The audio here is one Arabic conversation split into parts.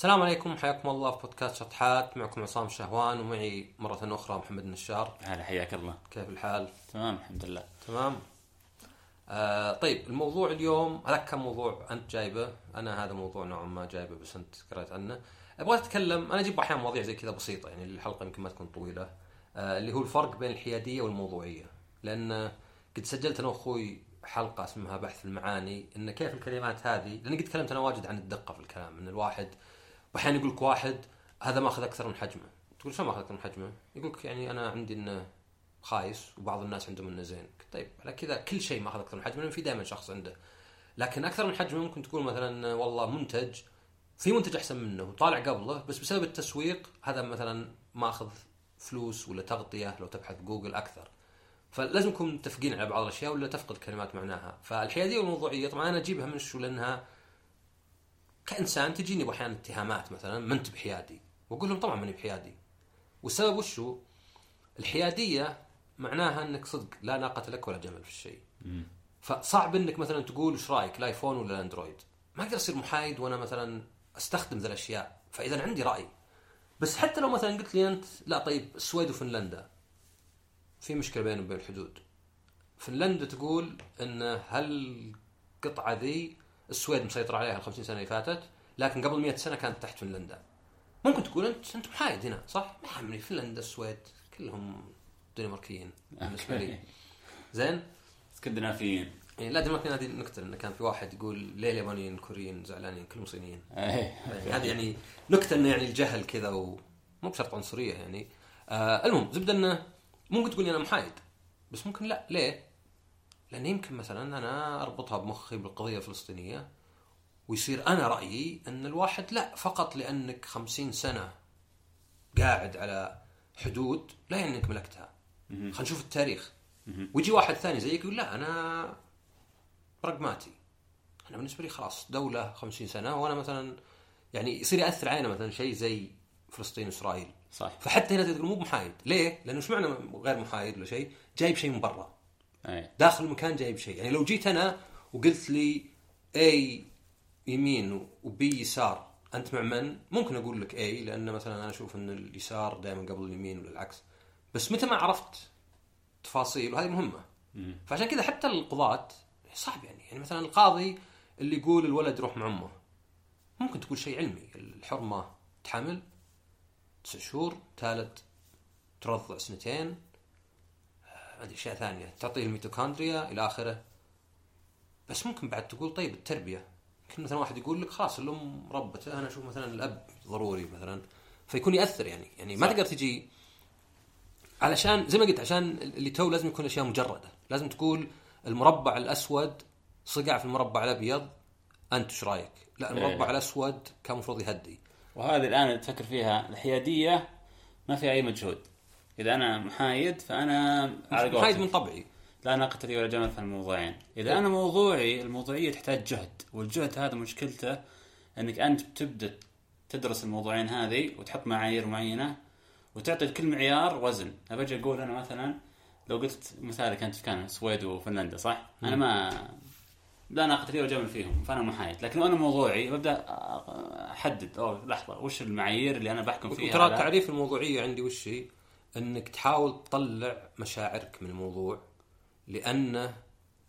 السلام عليكم حياكم الله في بودكاست شطحات معكم عصام شهوان ومعي مرة أخرى محمد النشار. هلا حياك الله. كيف الحال؟ تمام الحمد لله. تمام. آه طيب الموضوع اليوم هذاك كان موضوع أنت جايبه. أنا هذا موضوع نوعا ما جايبه بس أنت قرأت عنه. أبغى أتكلم أنا أجيب أحيانا مواضيع زي كذا بسيطة يعني الحلقة يمكن ما تكون طويلة. آه اللي هو الفرق بين الحيادية والموضوعية. لأن قد سجلت أنا وأخوي حلقة اسمها بحث المعاني إن كيف الكلمات هذه لأن قد تكلمت أنا واجد عن الدقة في الكلام إن الواحد واحيانا يقول لك واحد هذا ماخذ أكثر من حجمه. تقول شو ماخذ أكثر من حجمه؟ يقول لك يعني أنا عندي إنه خايس وبعض الناس عندهم إنه زين. طيب على كذا كل شيء ماخذ أكثر من حجمه لأن في دائما شخص عنده. لكن أكثر من حجمه ممكن تقول مثلا والله منتج في منتج أحسن منه وطالع قبله بس بسبب التسويق هذا مثلا ماخذ فلوس ولا تغطية لو تبحث جوجل أكثر. فلازم نكون متفقين على بعض الأشياء ولا تفقد كلمات معناها. فالحياديه والموضوعية طبعا أنا أجيبها من شو لأنها كإنسان تجيني أحيانا اتهامات مثلا ما أنت بحيادي؟ وأقول لهم طبعا ماني بحيادي. والسبب وشو؟ الحيادية معناها إنك صدق لا ناقة لك ولا جمل في الشيء. فصعب إنك مثلا تقول إيش رأيك الايفون ولا الاندرويد ما أقدر أصير محايد وأنا مثلا أستخدم ذا الأشياء. فإذا عندي رأي. بس حتى لو مثلا قلت لي أنت لا طيب السويد وفنلندا. في مشكلة بينهم وبين الحدود. فنلندا تقول إن هل القطعه ذي السويد مسيطر عليها ال 50 سنة اللي فاتت لكن قبل 100 سنة كانت تحت فنلندا. ممكن تقول انت أنت محايد هنا صح؟ ما يهمني فنلندا السويد كلهم دنماركيين بالنسبة لي. زين؟ اسكندنافيين يعني لا دنماركيين هذه نكتة انه كان في واحد يقول ليه اليابانيين الكوريين زعلانين كلهم صينيين. يعني هذه يعني نكتة إنه يعني الجهل كذا ومو بشرط عنصرية يعني. آه المهم زبدة إنه ممكن تقول لي أنا محايد بس ممكن لا. ليه؟ لأن يمكن مثلا أنا أربطها بمخي بالقضية الفلسطينية ويصير أنا رأيي أن الواحد لا فقط لأنك خمسين سنة قاعد على حدود لا يعني انك ملكتها خلينا نشوف التاريخ. ويجي واحد ثاني زيك يقول لا أنا براغماتي أنا بالنسبة لي خلاص دولة خمسين سنة وأنا مثلا يعني يصير يأثر علينا مثلا شيء زي فلسطين وإسرائيل. صح فحتى هنا تقول مو محايد ليه؟ لأنه إيش معنى غير محايد ولا شيء؟ جايب شيء من برا. اي داخل المكان جايب شيء. يعني لو جيت أنا وقلت لي اي يمين وبي يسار أنت مع من؟ ممكن أقول لك اي لأن مثلا أنا أشوف إن اليسار دائما قبل اليمين ولا العكس بس متى ما عرفت تفاصيل؟ وهذه مهمة. فعشان كذا حتى القضاة صعب يعني. يعني مثلا القاضي اللي يقول الولد يروح مع أمه. ممكن تقول شيء علمي. الحرمة تحمل تسع شهور تالد ترضع سنتين. ادري أشياء ثانية. تعطيه الميتوكوندريا إلى آخره. بس ممكن بعد تقول طيب التربية. يمكن مثلا واحد يقول لك خلاص الام ربته أنا أشوف مثلا الأب ضروري مثلا. فيكون يأثر يعني. يعني ما. تقدر تجي علشان زي ما قلت عشان اللي تو لازم يكون أشياء مجردة. لازم تقول المربع الأسود صقع في المربع الأبيض أنت إيش رأيك؟ لا المربع إيه. الأسود كان المفروض يهدي. وهذه الآن تفكر فيها الحيادية ما فيها أي مجهود. إذا أنا محايد فأنا على محايد من طبعي. لا ناقة لي ولا جمل في الموضوعين. إذا أنا موضوعي الموضوعية تحتاج جهد والجهد هذا مشكلته إنك أنت بتبدأ تدرس الموضوعين هذه وتحط معايير معينة وتعطي لكل معيار وزن. ابى أجي أقول أنا مثلا لو قلت مثالك أنت كان السويد وفنلندا صح؟ أنا ما لا ناقة لي ولا جمل فيهم فأنا محايد. لكن لو أنا موضوعي ببدأ أحدد اوه لحظة وش المعايير اللي أنا بحكم فيها وترى تعريف الموضوعية عندي وش هي؟ إنك تحاول تطلع مشاعرك من الموضوع لأن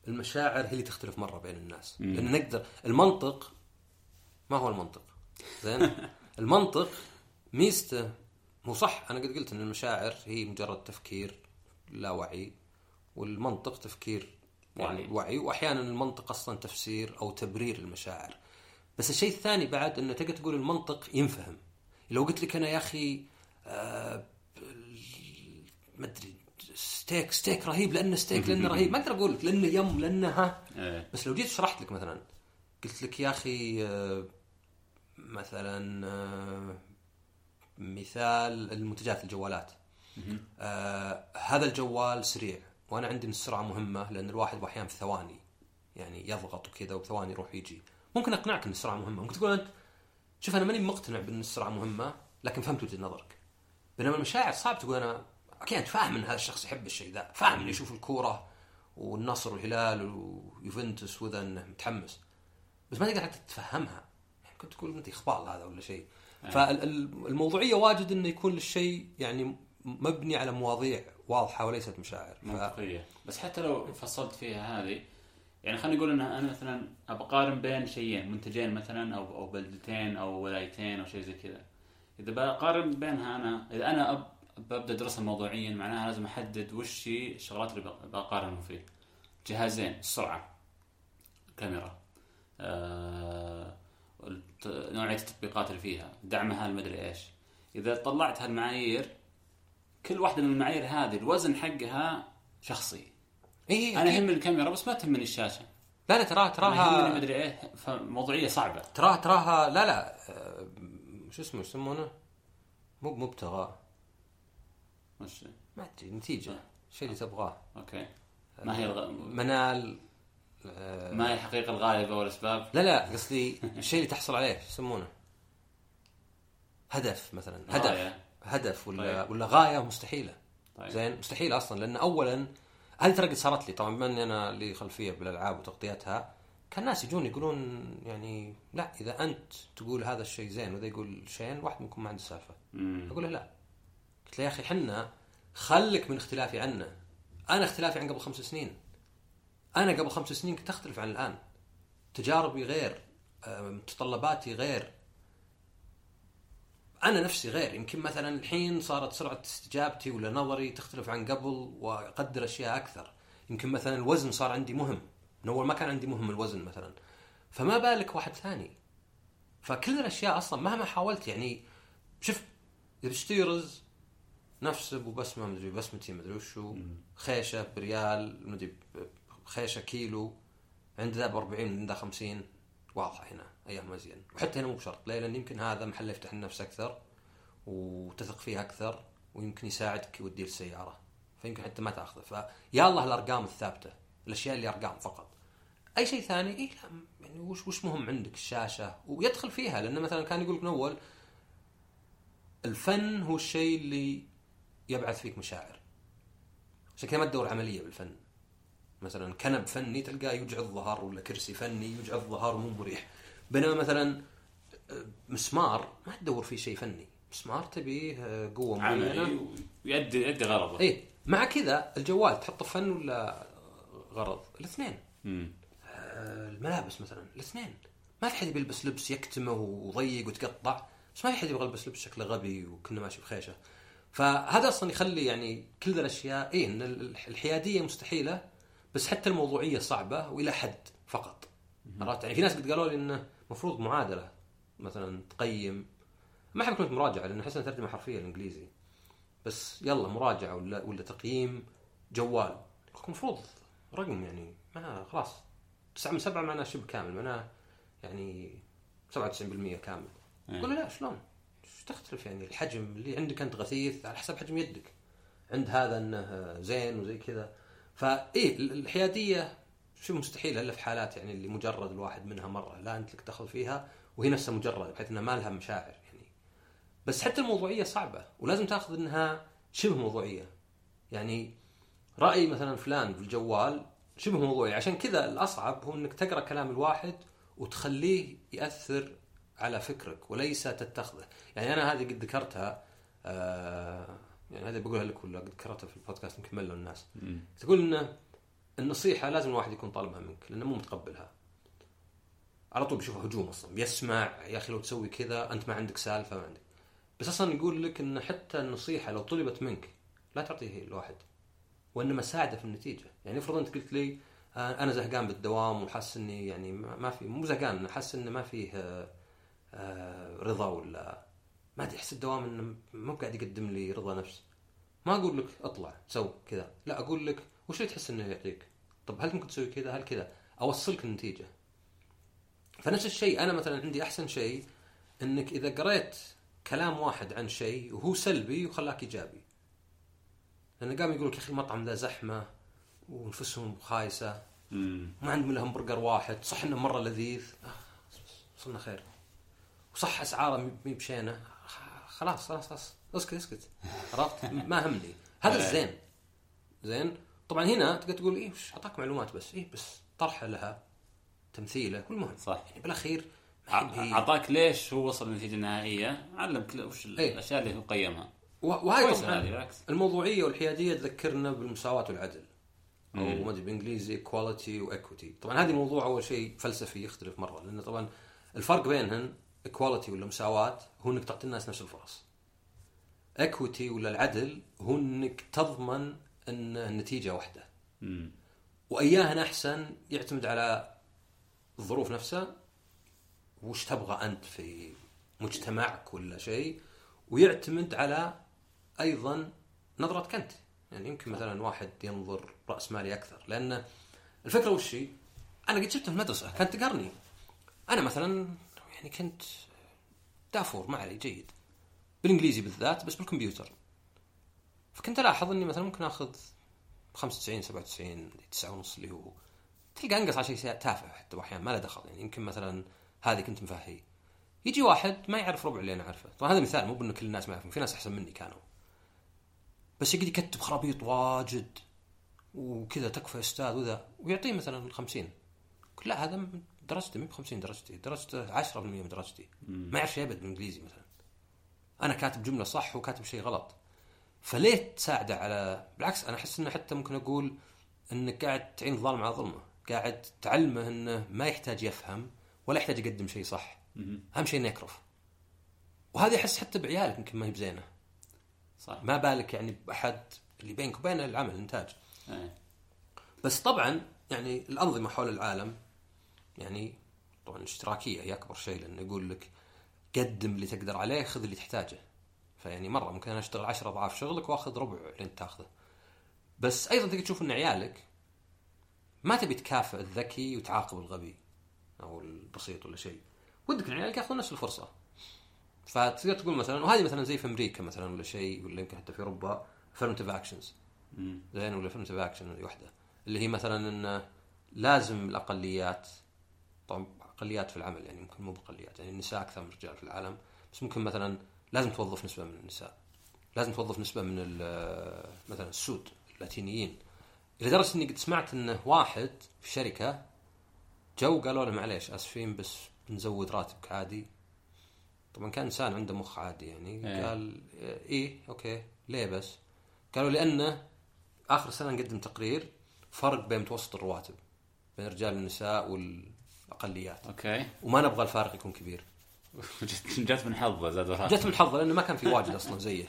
المشاعر هي اللي تختلف مرة بين الناس. لأن نقدر المنطق ما هو المنطق؟ زين؟ المنطق ميزته هو صح. أنا قد قلت إن المشاعر هي مجرد تفكير لا وعي والمنطق تفكير يعني وعي. وعي وأحيانا المنطق أصلا تفسير أو تبرير المشاعر. بس الشيء الثاني بعد إنه تقدر تقول المنطق ينفهم. لو قلت لك أنا يا أخي آه ما أدري steak steak رهيب لأنه ستيك لأنه رهيب. ما أقدر أقول لك لأنه yum لأنه ها. إيه. بس لو جيت شرحت لك مثلا قلت لك يا أخي آه، مثلا آه، مثال المنتجات الجوالات. آه هذا الجوال سريع وأنا عندي ان السرعة مهمة لأن الواحد أحيانا في ثواني يعني يضغط وكذا وثواني يروح يجي ممكن أقنعك إن السرعة مهمة. ممكن تقول أنت شوف أنا ماني مقتنع بإن السرعة مهمة لكن فهمت وجهة نظرك. بينما المشاعر صعب تقول أنا أنت فاهم إن هذا الشخص يحب الشيء ذا فاهم إنه يشوف الكورة والنصر والهلال ويوفنتوس وذا إنه متحمس. بس ما تقدر حتى تتفهمها يعني كنت تقول أنت إخبال هذا ولا شيء. فالموضوعية واجد إنه يكون الشيء يعني مبني على مواضيع واضحة وليست مشاعر. ف... منطقية. بس حتى لو فصلت فيها هذه يعني خلينا نقول ان أنا مثلا ابى أقارن بين شيئين منتجين مثلا أو أو بلدتين أو ولايتين أو شيء زي كذا. إذا بقارن بينها أنا إذا أنا أب ببدأ ادرسها موضوعيا معناها لازم أحدد وش هي الشغلات اللي بق- بقارن فيه جهازين السرعه كاميرا آه نوعية التطبيقات اللي فيها دعمها المدري إيش. إذا طلعت هالمعايير كل واحدة من المعايير هذه الوزن حقها شخصي. إيه أنا. يهمني الكاميرا بس ما تهمني الشاشة. لا لا تراها تراها مدري إيه فموضوعية صعبة. تراها تراها لا لا آه، شو اسمه يسمونه؟ مو مبتغى وش ما ادري نتيجة. الشيء اللي تبغاه. أوكي. ما هي الغ... منال آه، ما هي الحقيقة الغالبة والأسباب؟ لا لا قصدي الشيء اللي تحصل عليه شو يسمونه؟ هدف مثلا. هدف غاية. هدف. ولا طيب. ولا غاية مستحيلة. طيب. زين؟ مستحيل أصلا لأن اولا هذه ترى قد صارت لي. طبعا بما إني أنا لي خلفية بالألعاب وتغطيتها كان ناس يجون يقولون يعني لا إذا أنت تقول هذا الشيء زين وذا يقول شيئين واحد منكم ما عنده سالفة. أقول له لا. قلت له يا أخي حنا خلك من اختلافي عنه أنا اختلافي عن قبل خمس سنين. أنا قبل خمس سنين كنت أختلف عن الآن. تجاربي غير متطلباتي غير. أنا نفسي غير. يمكن مثلا الحين صارت سرعة استجابتي ولا نظري تختلف عن قبل وأقدر أشياء أكثر. يمكن مثلا الوزن صار عندي مهم. من أول ما كان عندي مهم الوزن مثلا. فما بالك واحد ثاني. فكل الأشياء أصلا مهما حاولت يعني شوف اذا رز نفس ابو بسمه مدري بسمتي مدري وشو. خيشة بريال مدري خيشة كيلو. عند ذا ب 40 عند ذا 50 واضحة هنا أيام مزين وحتى هنا مو بشرط ليه؟ لأن يمكن هذا محل يفتح النفس أكثر وتثق فيه أكثر ويمكن يساعدك يودي السياره فيمكن حتى ما تأخذه. فيا الله الأرقام الثابتة الأشياء اللي أرقام فقط. أي شيء ثاني؟ اي لا يعني وش وش مهم عندك؟ الشاشة. ويدخل فيها لأنه مثلا كان يقول لك من أول الفن هو الشيء اللي يبعث فيك مشاعر. عشان كذا ما تدور عملية بالفن. مثلا كنب فني تلقاه يوجع الظهر ولا كرسي فني يوجع الظهر ومو مريح. بينما مثلا آه، مسمار ما تدور فيه شيء فني. مسمار تبيه آه، قوة معينة. ويؤدي يؤدي غرضه. اي مع كذا الجوال تحطه فن ولا غرض؟ الاثنين. مم. آه، الملابس مثلا الاثنين. ما في حد يبي يلبس لبس يكتمه وضيق وتقطع. بس ما في حد يبغى يلبس لبس شكله غبي وكنا ماشي بخيشة. فهذا أصلا يخلي يعني كل ذا الأشياء اي إن ال- الحيادية مستحيلة بس حتى الموضوعية صعبة وإلى حد فقط. عرفت؟ يعني في ناس قد قالوا لي إنه المفروض معادلة مثلا تقيم. ما أحب كلمه مراجعة لأن أحس انها ترجمة حرفية الإنجليزي. بس يلا مراجعة ولا ولا تقييم جوال. المفروض رقم يعني ما خلاص تسعة من سبعة معناه شبه كامل معناه يعني 97% كامل. إيه. يقول له لا شلون؟ إيش تختلف يعني؟ الحجم اللي عندك أنت غثيث على حسب حجم يدك. عند هذا إنه زين وزي كذا. فايه الحيادية شبه مستحيل إلا في حالات يعني اللي مجرد الواحد منها مرة لا أنت لك دخل فيها وهي نفسها مجرد بحيث إنها ما لها مشاعر يعني. بس حتى الموضوعية صعبة ولازم تأخذ إنها شبه موضوعية. يعني رأي مثلا فلان بالجوال شبه موضوعي. عشان كذا الأصعب هو إنك تقرأ كلام الواحد وتخليه يأثر على فكرك وليس تتخذه. يعني أنا هذه قد ذكرتها آه يعني هذه بقولها لك ولا قد ذكرتها في البودكاست يمكن ملوا الناس. مم. تقول إن النصيحة لازم الواحد يكون طالبها منك لأنه مو متقبلها. على طول بيشوفها هجوم أصلا بيسمع يا أخي لو تسوي كذا أنت ما عندك سالفة ما عندك. بس أصلا يقول لك إن حتى النصيحة لو طلبت منك لا تعطيه الواحد وإنما ساعده في النتيجة. يعني افرض أنت قلت لي آه، أنا زهقان بالدوام وحاسس إني يعني ما في مو زهقان حاسس إنه ما فيه آه، رضا ولا ما أدري أحس الدوام إنه مو قاعد يقدم لي رضا نفس. ما أقول لك اطلع سو كذا. لا أقول لك وش اللي تحس إنه يعطيك؟ طب هل ممكن تسوي كذا؟ هل كذا؟ أوصلك النتيجة. فنفس الشيء أنا مثلا عندي أحسن شيء إنك إذا قريت كلام واحد عن شيء وهو سلبي وخلاك إيجابي. لأنه قام يقول لك يا أخي المطعم ذا زحمة ونفسهم خايسة. ما عندهم إلا همبرجر واحد. صح إنه مرة لذيذ. آه، وصلنا خير. وصح أسعاره مي بشينة. خلاص خلاص خلاص. اسكت اسكت. عرفت؟ ما همني. هذا الزين زين. طبعا هنا تقدر تقول إيه وش أعطاك معلومات بس؟ إيه بس طرحه لها تمثيله كل مهم. صح. يعني بالأخير أعطاك ليش هو وصل للنتيجه النهائيه علمك وش إيه. الأشياء اللي هو قيمها. وه- وهاي طبعاً الموضوعية والحيادية تذكرنا بالمساواة والعدل. أو ما أدري بالإنجليزي equality و equity طبعا هذه موضوع أول شيء فلسفي يختلف مرة لأن طبعا الفرق بينهن equality ولا مساواة هو انك تعطي الناس نفس الفرص. equity ولا العدل هو انك تضمن إن النتيجة واحدة مم. وإياهن أحسن يعتمد على الظروف نفسها وش تبغى أنت في مجتمعك ولا شيء ويعتمد على أيضا نظرتك أنت. يعني يمكن مثلا واحد ينظر رأس مالي أكثر لأن الفكرة وش هي؟ أنا قد شفته في المدرسة كانت تقرني أنا مثلا يعني كنت دافور ما علي جيد. بالإنجليزي بالذات بس بالكمبيوتر. فكنت ألاحظ إني مثلا ممكن آخذ 95 97 9 ونص اللي هو تلقى أنقص على شيء تافه حتى واحيانا ما له دخل. يعني يمكن مثلا هذه كنت مفهي. يجي واحد ما يعرف ربع اللي أنا أعرفه. طبعا هذا مثال مو بان كل الناس ما يعرفون في ناس أحسن مني كانوا. بس يقعد يكتب خرابيط واجد وكذا تكفى أستاذ وذا ويعطيه مثلا 50 يقول لا هذا درجتي مو ب 50 درجتي درجته 10% من درجتي. ما يعرف شيء أبد بالإنجليزي مثلا. أنا كاتب جملة صح وكاتب شيء غلط. فليه تساعده على بالعكس أنا أحس إنه حتى ممكن أقول إنك قاعد تعين الظالم على ظلمه. قاعد تعلمه إنه ما يحتاج يفهم ولا يحتاج يقدم شيء صح. أهم شيء إنه يكرف. وهذه احس حتى بعيالك يمكن ما هي بزينة. صح. ما بالك يعني بأحد اللي بينك وبين العمل الإنتاج. إيه. بس طبعا يعني الأنظمة حول العالم يعني طبعا اشتراكيه هي أكبر شيء لأنه يقول لك قدم اللي تقدر عليه خذ اللي تحتاجه. فيعني مرة ممكن أنا أشتغل 10 أضعاف شغلك وأخذ ربع اللي أنت تاخذه. بس أيضا تقدر تشوف إن عيالك ما تبي تكافئ الذكي وتعاقب الغبي أو البسيط ولا شيء. ودك إن عيالك يأخذون نفس الفرصة. فتقدر تقول مثلا وهذه مثلا زي في أمريكا مثلا ولا شيء ولا يمكن حتى في أوروبا affirmative actions. زين ولا affirmative action وحدة. اللي هي مثلا انه لازم الأقليات طبعا اقليات في العمل يعني ممكن مو باقليات يعني النساء أكثر من الرجال في العالم بس ممكن مثلا لازم توظف نسبة من النساء لازم توظف نسبة من مثلا السود اللاتينيين لدرجه إني قد سمعت انه واحد في شركة جو قالوا له معليش آسفين بس بنزود راتبك عادي طبعا كان إنسان عنده مخ عادي يعني إيه. قال إيه okay ليه بس؟ قالوا لأنه آخر سنة نقدم تقرير فرق بين متوسط الرواتب بين الرجال والنساء والاقليات okay. وما نبغى الفارق يكون كبير. جت من حظه زاد. جت من حظه لأنه ما كان في واجد أصلا زيه.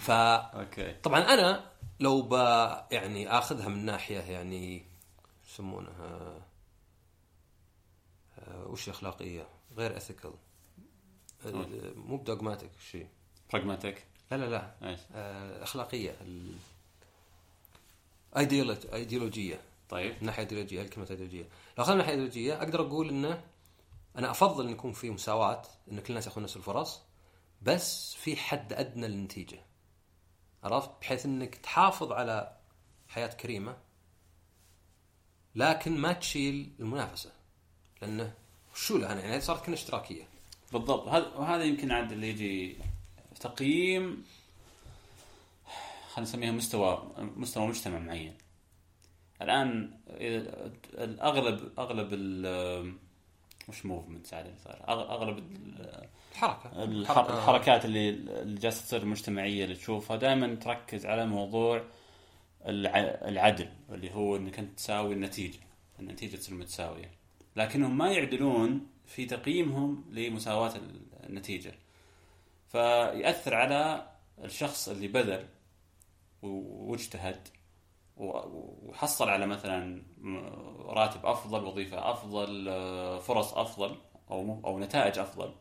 فطبعا okay. أنا لو ب يعني آخذها من ناحية يعني يسمونها آه، وش أخلاقية؟ غير ethical مو ب dogmatic شيء. pragmatic لا لا لا. إيش؟ آه، أخلاقية. ايديولوجيه طيب. من ناحية ايديولوجيه الكلمة ايديولوجيه لو اخذنا من ناحية ايديولوجيه أقدر أقول إنه أنا أفضل إن يكون في مساواة إن كل الناس ياخذون نفس الفرص بس في حد أدنى للنتيجة. عرفت؟ بحيث إنك تحافظ على حياة كريمة لكن ما تشيل المنافسة. لأنه شو لها يعني صارت كلها اشتراكية. بالضبط. هذا وهذا يمكن عاد اللي يجي تقييم خلينا نسميها مستوى مستوى مجتمع معين. الآن الاغلب اغلب ال وش موفمنت صار؟ أغلب ال- الحركة. الحر- الحركات اللي اللي جالسة تصير مجتمعية اللي تشوفها دائما تركز على موضوع الع- العدل اللي هو إنك أنت تساوي النتيجة. النتيجة تصير متساوية. لكنهم ما يعدلون في تقييمهم لمساواة النتيجة. فيأثر على الشخص اللي بذل واجتهد. وحصل على مثلا راتب أفضل وظيفة أفضل آه، فرص أفضل أو أو نتائج أفضل.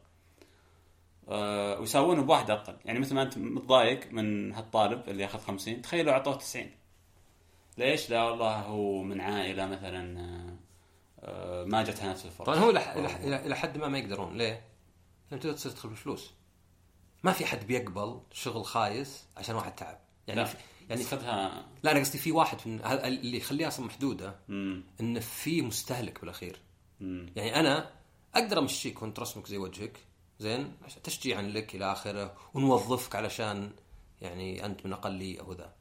آه، ويساوونه بواحد أقل. يعني مثل ما أنت متضايق من هالطالب اللي ياخذ 50 تخيل لو أعطوه 90 ليش؟ لا والله هو من عائلة مثلا آه، ما جتها نفس الفرص. طبعا هو إلى حد ما ما يقدرون. ليه؟ لأن تقدر تصير تدخل بالفلوس. ما في حد بيقبل شغل خايس عشان واحد تعب. يعني لا. يعني خذها. لا أنا قصدي في واحد من اللي يخليها أصلا محدودة مم. انه في مستهلك بالأخير. مم. يعني أنا أقدر امشيك وانت رسمك زي وجهك زين؟ عشان تشجيعا لك إلى آخره ونوظفك علشان يعني أنت من اقليه أو ذا.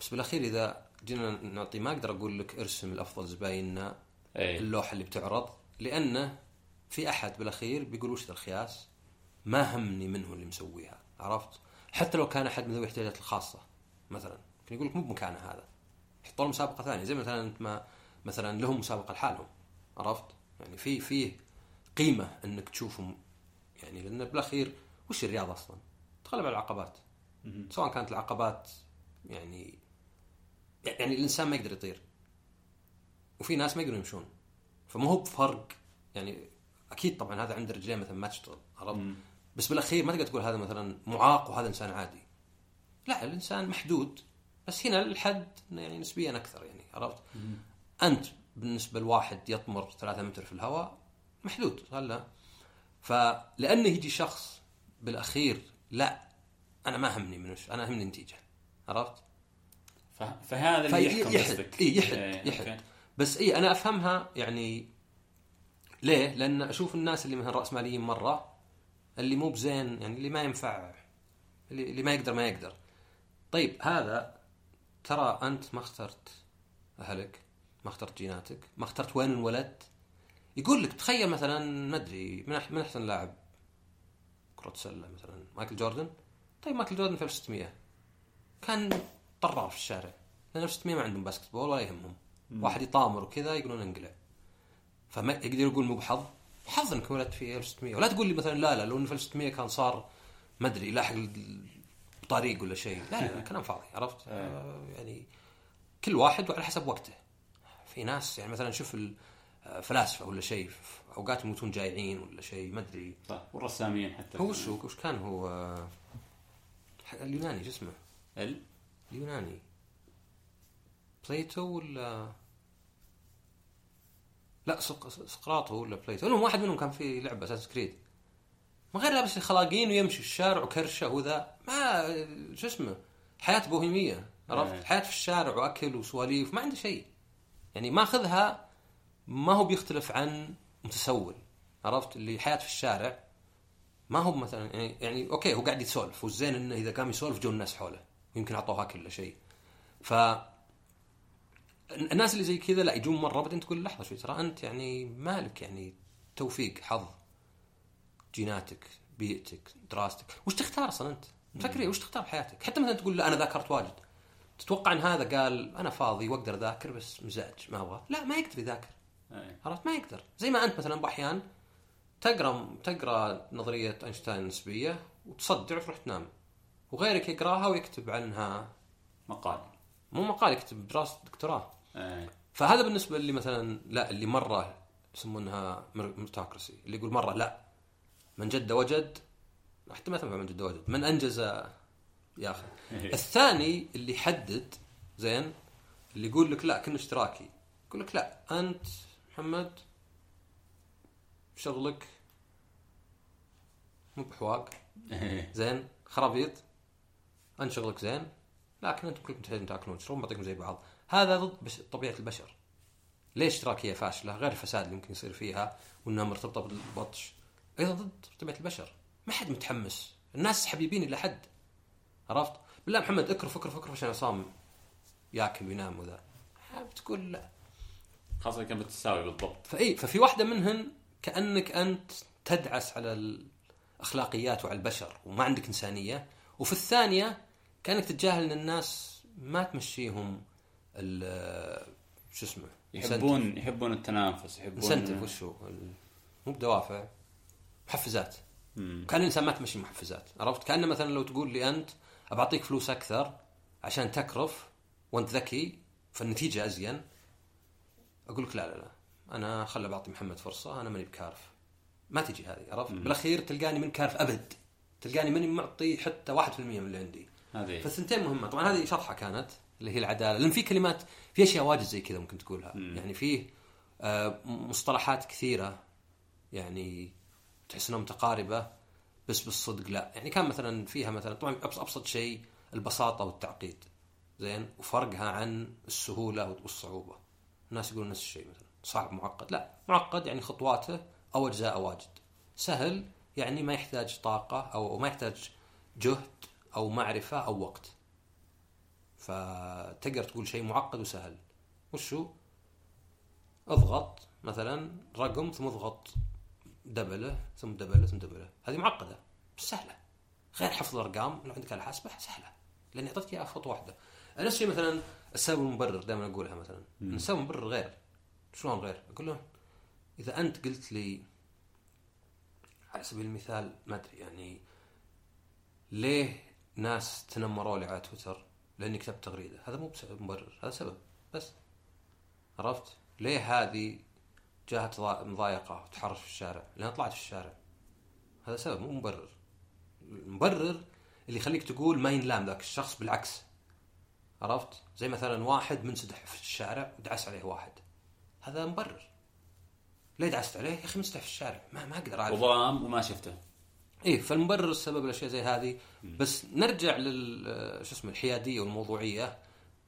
بس بالأخير إذا جينا نعطي ما أقدر أقول لك ارسم الأفضل زبايننا إيه. اللوحة اللي بتعرض لأنه في أحد بالأخير بيقول وش ذا الخياس؟ ما همني منه اللي مسويها عرفت؟ حتى لو كان أحد من ذوي الاحتياجات الخاصة. مثلا. يمكن يقول لك مو بمكانه هذا. يحط له مسابقة ثانية. زي مثلا أنت ما مثلا لهم مسابقة لحالهم. عرفت؟ يعني في فيه قيمة إنك تشوفهم. يعني لأن بالأخير وش الرياضة أصلا؟ تغلب على العقبات. سواء كانت العقبات يعني يعني الإنسان ما يقدر يطير. وفي ناس ما يقدرون يمشون. فما هو بفرق. يعني أكيد طبعا هذا عنده رجلين مثلا ما تشتغل. عرفت؟ بس بالأخير ما تقدر تقول هذا مثلا معاق وهذا إنسان عادي. لا الإنسان محدود بس هنا الحد يعني نسبيا أكثر يعني عرفت؟ أنت بالنسبة لواحد يطمر ثلاثة متر في الهواء محدود هلا فلانه يجي شخص بالأخير لا أنا ما همني من أنا همني النتيجه عرفت؟ فهذا اللي يحكم يحد إي يحد إيه، يحد أوكي. بس إي أنا أفهمها يعني ليه؟ لأن أشوف الناس اللي مثلا رأسماليين مرة اللي مو بزين يعني اللي ما ينفع اللي, اللي ما يقدر ما يقدر طيب هذا ترى أنت ما اخترت أهلك ما اخترت جيناتك ما اخترت وين انولدت. يقول لك تخيل مثلا ما أدري من من أحسن لاعب كرة سلة مثلا مايكل جوردن؟ طيب مايكل جوردن في 1600 كان طرار في الشارع. لأن 1600 ما عندهم basketball ولا يهمهم. واحد يطامر وكذا يقولون انقلع فما يقدر يقول مو بحظ. حظ إنك ولدت في 1600 ولا تقول لي مثلا لا لا لو إنه في 1600 كان صار ما أدري لاحق طريق ولا شيء. لا لا كلام فاضي عرفت؟ آه. يعني كل واحد وعلى حسب وقته. في ناس يعني مثلا شوف الفلاسفه ولا شيء أوقات يموتون جايعين ولا شيء ما أدري. صح والرسامين حتى. هو وش وش كان هو؟ آه، اليوناني شو اسمه؟ ال؟ اليوناني. بليتو ولا؟ لا سق... سقراط هو ولا بليتو؟ المهم واحد منهم كان في لعبة Assassin's Creed ما غير لابس خلاقين ويمشي في الشارع وكرشه وذا. ما شو اسمه حياة بوهيمية عرفت إيه. حياة في الشارع وأكل وسواليف ما عنده شيء يعني ماخذها ما هو بيختلف عن متسول عرفت اللي حياة في الشارع ما هو مثلا يعني, يعني okay هو قاعد يسولف والزين إنه إذا قام يسولف جو الناس حوله يمكن أعطوها كل شيء ف الناس اللي زي كذا لا يجون مرة بعدين تقول لحظة شوي ترى أنت يعني مالك يعني توفيق حظ جيناتك بيئتك دراستك وش تختار أصلا أنت؟ فكر وش تختار بحياتك؟ حتى مثلا تقول لا أنا ذاكرت واجد. تتوقع إن هذا قال أنا فاضي وأقدر أذاكر بس مزاج ما أبغى. لا ما يقدر يذاكر. إيه. عرفت؟ ما يقدر. زي ما أنت مثلا باحيان تقرأ تقرأ نظرية أينشتاين النسبيه وتصدع وتروح تنام. وغيرك يقرأها ويكتب عنها مقال. مو مقال يكتب دراسة دكتوراه. إيه. فهذا بالنسبة اللي مثلا لا اللي مرة يسمونها ميرتوكراسي اللي يقول مرة لا. من جد وجد حتى ما تنفع من جد وجد من أنجز ياخذ الثاني اللي يحدد زين اللي يقول لك لا كنا اشتراكي. يقول لك لا أنت محمد شغلك مو بحواق. إيه. زين خرابيط. انت شغلك زين لكن أنتم كلكم تحتاجون تأكلون وتشربون بعطيكم زي بعض. هذا ضد بش... طبيعة البشر. ليش اشتراكية فاشلة؟ غير الفساد اللي ممكن يصير فيها وإنها مرتبطة بالبطش. أيضا ضد طبيعة البشر. ما حد متحمس. الناس حبيبين إلى حد. عرفت؟ بالله محمد اكرف اكرف اكرف عشان عصام ياكل وينام وذا. بتقول لا. خاصة كان بتساوي بالضبط. فاي ففي واحدة منهن كأنك أنت تدعس على الأخلاقيات وعلى البشر وما عندك إنسانية. وفي الثانية كأنك تتجاهل إن الناس ما تمشيهم ال- شو اسمه يحبون يحبون التنافس يحبون انسنتف وشو؟ مو بدوافع. محفزات. كأن الإنسان ما تمشي محفزات عرفت؟ كانه مثلا لو تقول لي أنت أبعطيك فلوس أكثر عشان تكرف وأنت ذكي فالنتيجة أزين أقول لك لا لا لا أنا خل بعطي محمد فرصة أنا ماني بكارف. ما تجي هذه عرفت؟ بالأخير تلقاني من كارف أبد تلقاني ماني معطي حتى 1% من اللي عندي. هذه. فالثنتين مهمة. طبعا هذه شطحة كانت اللي هي العدالة. لأن في كلمات في أشياء واجد زي كذا ممكن تقولها. مم. يعني فيه آه، مصطلحات كثيرة يعني تحس انها متقاربه بس بالصدق لا. يعني كان مثلا فيها مثلا طبعا أبسط شيء البساطة والتعقيد. زين؟ وفرقها عن السهولة والصعوبة. الناس يقولون نفس الشيء مثلا. صعب معقد. لا معقد يعني خطواته أو اجزاء واجد. سهل يعني ما يحتاج طاقة أو ما يحتاج جهد أو معرفة أو وقت. فتقدر تقول شيء معقد وسهل. وشو؟ اضغط مثلا رقم ثم اضغط. دبلة ثم دبلة ثم دبلة. هذه معقدة. بس سهلة. غير حفظ الأرقام لو عندك اله حاسبة سهلة. لأني أعطيتك إياها خطوة واحدة. نفس الشيء مثلا السبب المبرر دائما أقولها مثلا. السبب المبرر غير. شلون غير؟ أقول له إذا أنت قلت لي على سبيل المثال ما أدري يعني ليه ناس تنمروا لي على تويتر؟ لأني كتبت تغريدة. هذا مو مبرر هذا سبب. بس. عرفت؟ ليه هذه جاءت مضايقة وتحرش في الشارع لأن طلعت في الشارع. هذا سبب مو مبرر. المبرر اللي يخليك تقول ما ينلام ذاك الشخص بالعكس. عرفت؟ زي مثلا واحد منسدح في الشارع ودعس عليه واحد. هذا مبرر. ليه دعست عليه؟ يا أخي منسدح في الشارع. ما ما أقدر أعرف. وضام وما شفته. إيه فالمبرر السبب الأشياء زي هذه. بس نرجع لل شو اسمه الحيادية والموضوعية.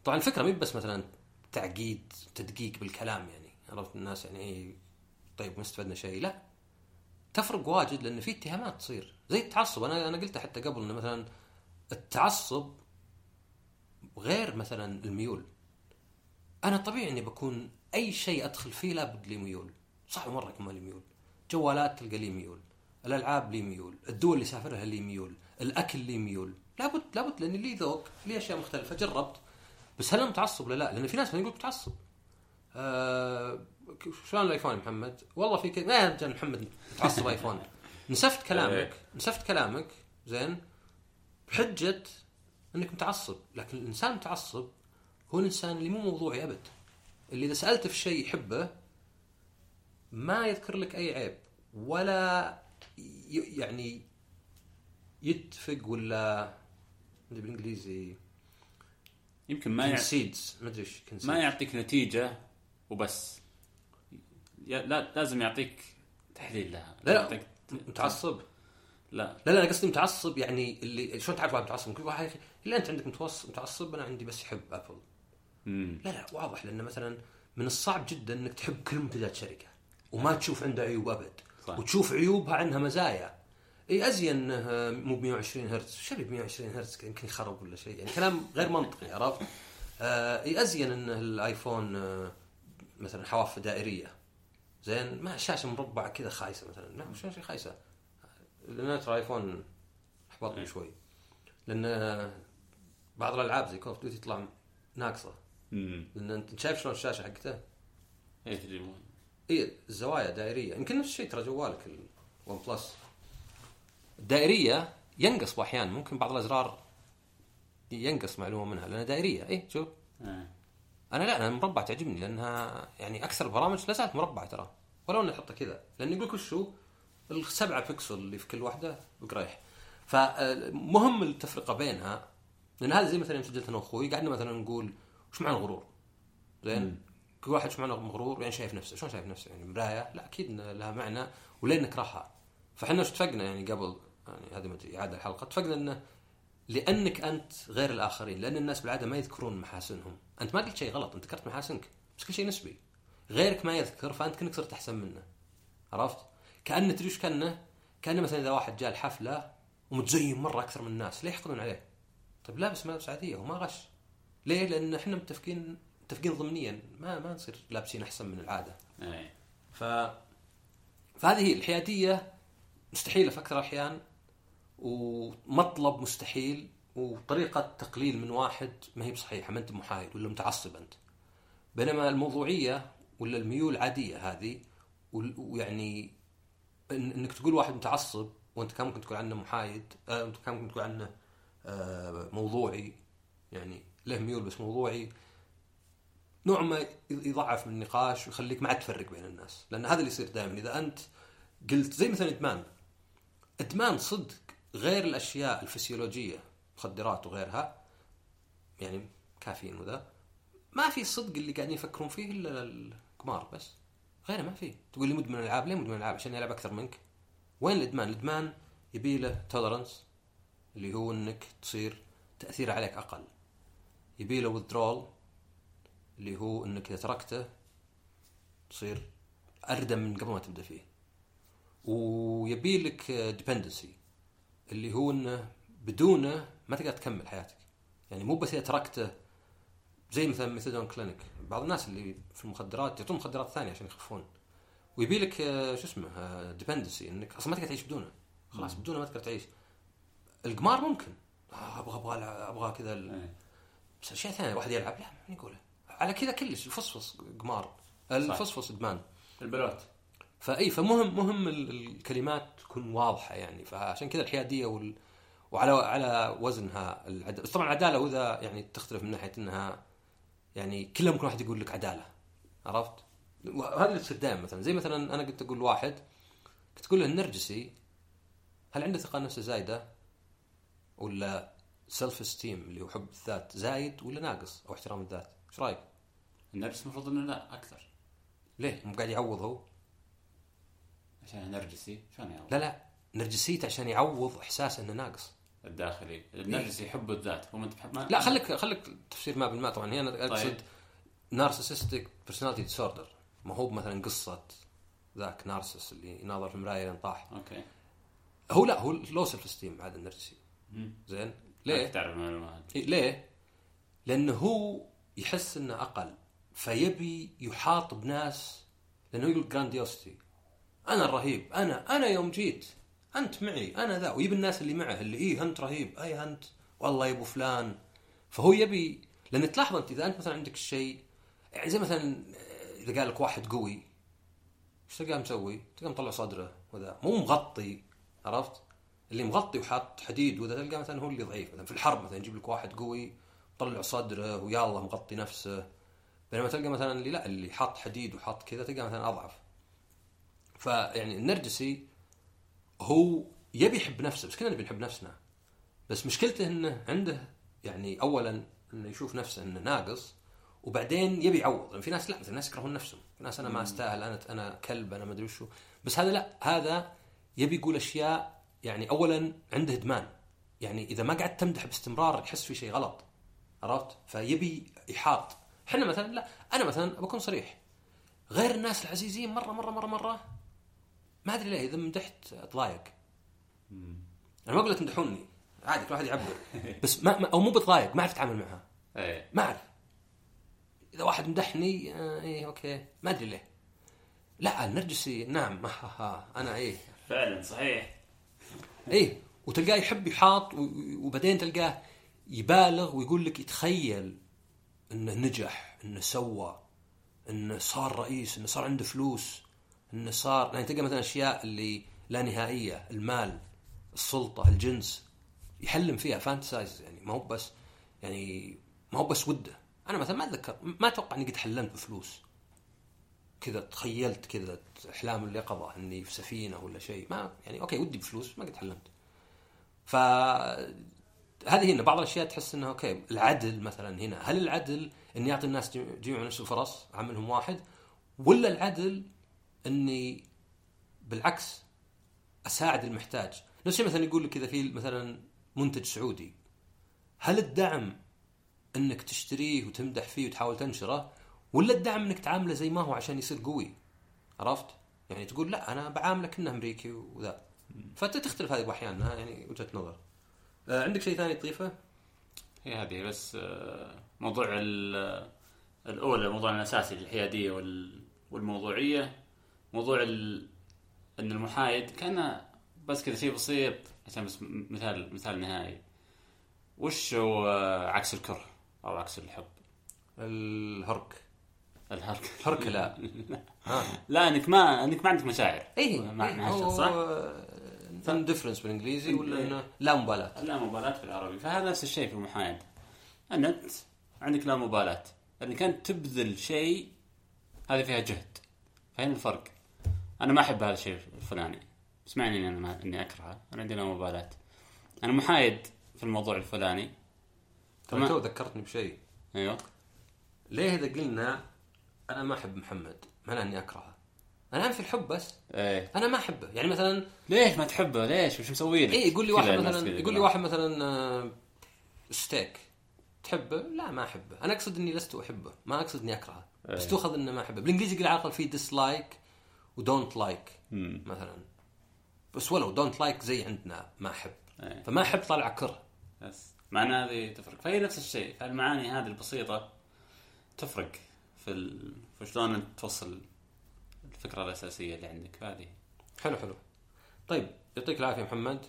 طبعا الفكرة مي بس مثلا تعقيد تدقيق بالكلام يعني. عرفت الناس يعني إيه طيب ما استفدنا شيء. لا تفرق واجد لأن في اتهامات تصير. زي التعصب. أنا أنا قلتها حتى قبل إنه مثلا التعصب غير مثلا الميول. أنا طبيعي إني بكون أي شيء أدخل فيه لابد لي ميول. صعب مرة يكون لي ميول. جوالات تلقى لي ميول. الألعاب لي ميول. الدول اللي سافرها لي ميول. الأكل لي ميول. لابد لابد لاني لي ذوق لي أشياء مختلفة. جربت. بس هل أنا متعصب ولا لا؟ لأن في ناس يقول متعصب. آه شلون الآيفون يا محمد؟ والله في كذا ما رجال محمد متعصب آيفون. نسفت كلامك نسفت كلامك زين بحجة إنك متعصب لكن الإنسان المتعصب هو الإنسان اللي مو موضوعي أبد. اللي إذا سالته في شيء يحبه ما يذكر لك أي عيب ولا يعني يتفق ولا بالإنجليزي. يمكن ما كونسيدز ما أدري ما يعطيك نتيجة وبس. لا لازم يعطيك تحليل لها. لا لا متعصب. لا. لا لا أنا قصدي متعصب يعني اللي شلون تعرف واحد متعصب؟ كل واحد إلا أنت عندك متوسط متعصب أنا عندي بس يحب أبل. مم. لا لا واضح لأن مثلا من الصعب جدا إنك تحب كل منتجات شركة وما تشوف عندها عيوب أبد. صح. وتشوف عيوبها عنها مزايا. إي أزين مو ب 120 هرتز. شو ب 120 هرتز؟ يمكن يخرب ولا شيء. يعني كلام غير منطقي عرفت؟ آه إي أزين ان الآيفون آه مثلا حوافه دائرية. زين ما شاشة مربعة كذا خايسة مثلا. لا مش شاشة خايسة. لأن ترى ايفون أحبطني شوي. لأن بعض الألعاب زي Call of Duty تطلع ناقصة. لأن أنت شايف شلون الشاشة حقته؟ اي إي الزوايا دائرية. يمكن نفس الشيء ترى جوالك ال OnePlus الدائرية ينقص أحيانا ممكن بعض الأزرار ينقص معلومة منها لأنها دائرية. إي شوف. آه. أنا لا أنا المربع تعجبني لأنها يعني أكثر البرامج لا زالت مربعة ترى. ولو اني احطها كذا لأن يقول لك وشو السبعة بكسل اللي في كل واحدة بقريح فمهم التفرقة بينها لأن هذا زي مثلا يوم سجلت أنا وأخوي قعدنا مثلا نقول وش معنى الغرور؟ زين؟ كل واحد وش معنى مغرور يعني شايف نفسه. شلون شايف نفسه؟ يعني مراية؟ لا أكيد لها معنى ولين نكرهها فإحنا وش اتفقنا يعني قبل؟ يعني هذه ما إعادة الحلقة. اتفقنا إنه لأنك أنت غير الآخرين لأن الناس بالعادة ما يذكرون محاسنهم. أنت ما قلت شيء غلط أنت ذكرت محاسنك. بس كل شيء نسبي. غيرك ما يذكر فأنت كانك صرت أحسن منه. عرفت؟ كأنه تدري إيش كأنه؟ كأنه مثلا إذا واحد جاء الحفلة ومتزين مرة أكثر من الناس ليه يحقدون عليه؟ طيب لابس ملابس عادية وما غش. ليه؟ لأن إحنا متفقين متفقين ضمنيا. ما ما نصير لابسين أحسن من العادة. أي. ف فهذه الحيادية. مستحيله في أكثر الأحيان ومطلب مستحيل وطريقة تقليل من واحد ما هي بصحيحة ما أنت محايد ولا متعصب أنت. بينما الموضوعية ولا الميول عادية هذه ويعني إنك تقول واحد متعصب وأنت كان ممكن تقول عنه محايد آه أنت كان ممكن تقول عنه آه موضوعي يعني له ميول بس موضوعي نوع ما يضعف من النقاش ويخليك ما عاد تفرق بين الناس. لأن هذا اللي يصير دائما. إذا أنت قلت زي مثلا إدمان. إدمان صدق غير الأشياء الفسيولوجية مخدرات وغيرها يعني كافيين وذا ما في صدق اللي قاعدين يفكرون فيه إلا القمار بس. غيره ما في. تقول لي مدمن العاب ليه مدمن العاب عشان يلعب أكثر منك. وين الإدمان؟ الإدمان يبي له تولرنس اللي هو إنك تصير تأثيره عليك أقل. يبي له withdrawal اللي هو إنك إذا تركته تصير أردم من قبل ما تبدأ فيه. ويبي لك dependency اللي هو إنه بدونه ما تقدر تكمل حياتك. يعني مو بس إذا تركته زي مثلا methadone clinic بعض الناس اللي في المخدرات يعطون مخدرات ثانية عشان يخفون. ويبي لك آه، شو اسمه dependency إنك أصلا ما تقدر تعيش بدونه. خلاص بدونه ما تقدر تعيش. القمار ممكن. آه، أبغى أبغى أبغى كذا ال- إيه. بس أشياء ثانية الواحد يلعب. لا من يقوله على كذا كلش. الفصفص قمار. الفصفص إدمان. البلوت فأي فمهم مهم ال- الكلمات تكون واضحة يعني فعشان كذا الحيادية وال وعلى على وزنها العداله بس طبعا العداله وإذا يعني تختلف من ناحية إنها يعني كلها ممكن واحد يقول لك عدالة عرفت؟ وهذا اللي تصير دائما مثلا زي مثلا أنا قلت أقول واحد كنت أقول له النرجسي هل عنده ثقة نفسه زايدة ولا self-esteem اللي هو حب الذات زايد ولا ناقص أو احترام الذات؟ إيش رأيك؟ النرجس المفروض إنه لا أكثر ليه؟ مو قاعد يعوض هو؟ عشان نرجسي شلون يعني لا لا نرجسيته عشان يعوض احساسه إنه ناقص. الداخلي. النرجسي يحب الذات. هو أنت بحب ما لا خليك خليك تفسير ما بالماء طبعا هي أنا أقصد طيب. narcissistic personality disorder ما هو مثلا قصة ذاك Narcissus اللي يناظر في المرايه لين طاح. أوكي. هو لا هو low self esteem عاد النرجسي. زين؟ ليه؟ تعرف المعلومه هذه إيه ليه؟ لأنه هو يحس إنه أقل فيبي يحاط بناس لأنه يقول grandiosity أنا الرهيب أنا أنا يوم جيت أنت معي أنا ذا. ويبي الناس اللي معه اللي إيه انت رهيب أي انت والله يا أبو فلان. فهو يبي لأن تلاحظ أنت إذا أنت مثلا عندك الشيء يعني زي مثلا إذا قال لك واحد قوي إيش تلقاه مسوي؟ تلقاه مطلع صدره وذا. مو مغطي عرفت؟ اللي مغطي وحاط حديد وذا تلقاه مثلا هو اللي ضعيف. مثلا في الحرب مثلا يجيب لك واحد قوي طلع صدره الله مغطي نفسه. بينما تلقى مثلا اللي لا اللي حاط حديد وحاط كذا تلقاه مثلا أضعف. فيعني النرجسي هو يبي يحب نفسه بس كلنا نبي نحب نفسنا. بس مشكلته إنه عنده يعني اولا إنه يشوف نفسه إنه ناقص وبعدين يبي يعوض. يعني في ناس لا مثلا ناس يكرهون نفسهم. في ناس أنا ما أستاهل أنا أنا كلب أنا ما أدري وشو. بس هذا لا هذا يبي يقول أشياء يعني اولا عنده إدمان. يعني إذا ما قعدت تمدح باستمرار يحس في شيء غلط. عرفت؟ فيبي يحاط. إحنا مثلا لا أنا مثلا بكون صريح. غير الناس العزيزين مرة مرة مرة مرة ما أدري ليه إذا مدحت أتضايق. أنا ما أقول لك تمدحوني عادي كل واحد يعبر. بس ما, ما أو مو بتضايق ما أعرف أتعامل معها. إيه. ما أعرف. إذا واحد مدحني آه إيه أوكي. ما أدري ليه. لا النرجسي نعم ها ها أنا إيه. فعلا صحيح. إيه وتلقاه يحب يحاط وبعدين تلقاه يبالغ ويقول لك يتخيل إنه نجح إنه سوى إنه صار رئيس إنه صار عنده فلوس. إنه صار يعني تلقى مثلا أشياء اللي لا نهائية المال السلطة الجنس يحلم فيها fantasize يعني ما هو بس يعني ما هو بس ودة. أنا مثلا ما أتذكر ما أتوقع إني قد حلمت بفلوس. كذا تخيلت كذا أحلام اليقظه إني في سفينة ولا شيء. ما يعني أوكي ودي بفلوس ما قد حلمت. ف هذه هنا بعض الأشياء تحس إنه أوكي العدل مثلا هنا. هل العدل اني اعطي الناس جميع- نفس الفرص؟ أعملهم واحد. ولا العدل إني بالعكس أساعد المحتاج. نفس الشيء مثلا يقول لك إذا في مثلا منتج سعودي هل الدعم إنك تشتريه وتمدح فيه وتحاول تنشره ولا الدعم إنك تعامله زي ما هو عشان يصير قوي؟ عرفت؟ يعني تقول لا أنا بعامله كانه أمريكي وذا. فتختلف هذه أحيانا يعني وجهة نظر. آه، عندك شيء ثاني تضيفه؟ هي هذه بس آه، موضوع ال- الأولى الموضوع الأساسي الحيادية وال- والموضوعية. موضوع ال... إن المحايد كان بس كذا شيء بسيط عشان بس مثال مثال نهائي. وش هو عكس الكره أو عكس الحب؟ الهرك. الهرك. هرك لا. لا إنك ما إنك ما عندك مشاعر. إيه مع مع هو الشخص صح؟ ديفرنس بالإنجليزي ولا إيه. انه لا مبالاة. لا مبالاة في العربي. فهذا نفس الشيء في المحايد. ان أنت عندك لا مبالاة. انك انت تبذل شيء هذه فيها جهد. فهنا الفرق. أنا ما أحب هذا الشيء الفلاني. اسمعني إني أنا ما إني أكرهه. أنا عندي لا مبالاة أنا محايد في الموضوع الفلاني. ترى تمام. تو ذكرتني بشيء. أيوه. ليه إذا قلنا أنا ما أحب محمد؟ معناه إني أكرهه. أنا في الحب بس. إيه. أنا ما أحبه. يعني مثلا ليش ما تحبه؟ ليش؟ وش مسوي لك؟ اي يقول لي واحد مثلا يقول لي. واحد مثلا آه، ستيك تحبه؟ لا ما أحبه، أنا أقصد إني لست أحبه، ما أقصد إني أكرهه، بس إيه. تؤخذ إنه ما أحبه، بالإنجليزي يقول على الأقل في dislike و don't like. مثلا. بس ولو don't like زي عندنا ما أحب. إيه. فما أحب طالع كره. بس. معنى هذه تفرق. فهي نفس الشيء. فالمعاني هذه البسيطة تفرق في ال... شلون أنت توصل الفكرة الأساسية اللي عندك. هذه. حلو حلو. طيب يعطيك العافية محمد.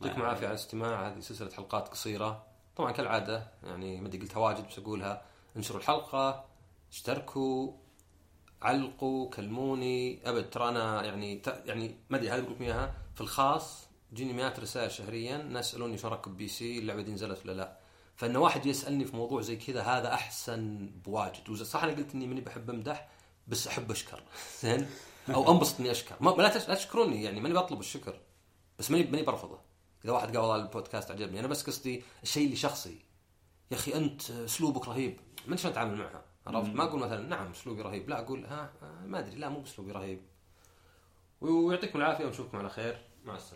يعطيكم العافية على الاستماع. هذه سلسلة حلقات قصيرة. طبعا كالعادة يعني ما أدري قلتها واجد بس أقولها. انشروا الحلقة اشتركوا علقوا كلموني. أبد ترى أنا يعني يعني ما أدري هذه بقول لكم إياها. في الخاص تجيني مئات رسائل شهريا ناس يسألوني شلون اركب بي سي اللعبة دي نزلت ولا لا. فإن واحد يسألني في موضوع زي كذا هذا أحسن بواجد. صح أنا قلت إني ماني بحب أمدح بس أحب أشكر. زين؟ أو أنبسط إني أشكر. ما لا تش- لا تشكروني يعني ماني بطلب الشكر. بس ماني ماني برفضه. إذا واحد قال والله البودكاست عجبني أنا بس قصدي الشيء اللي شخصي. يا أخي أنت أسلوبك رهيب. ما شلون أتعامل معها. عرفت؟ ما أقول مثلا نعم أسلوبي رهيب لا أقول ها ما أدري لا مو بأسلوبي رهيب. ويعطيكم العافية ونشوفكم على خير. مع السلامة.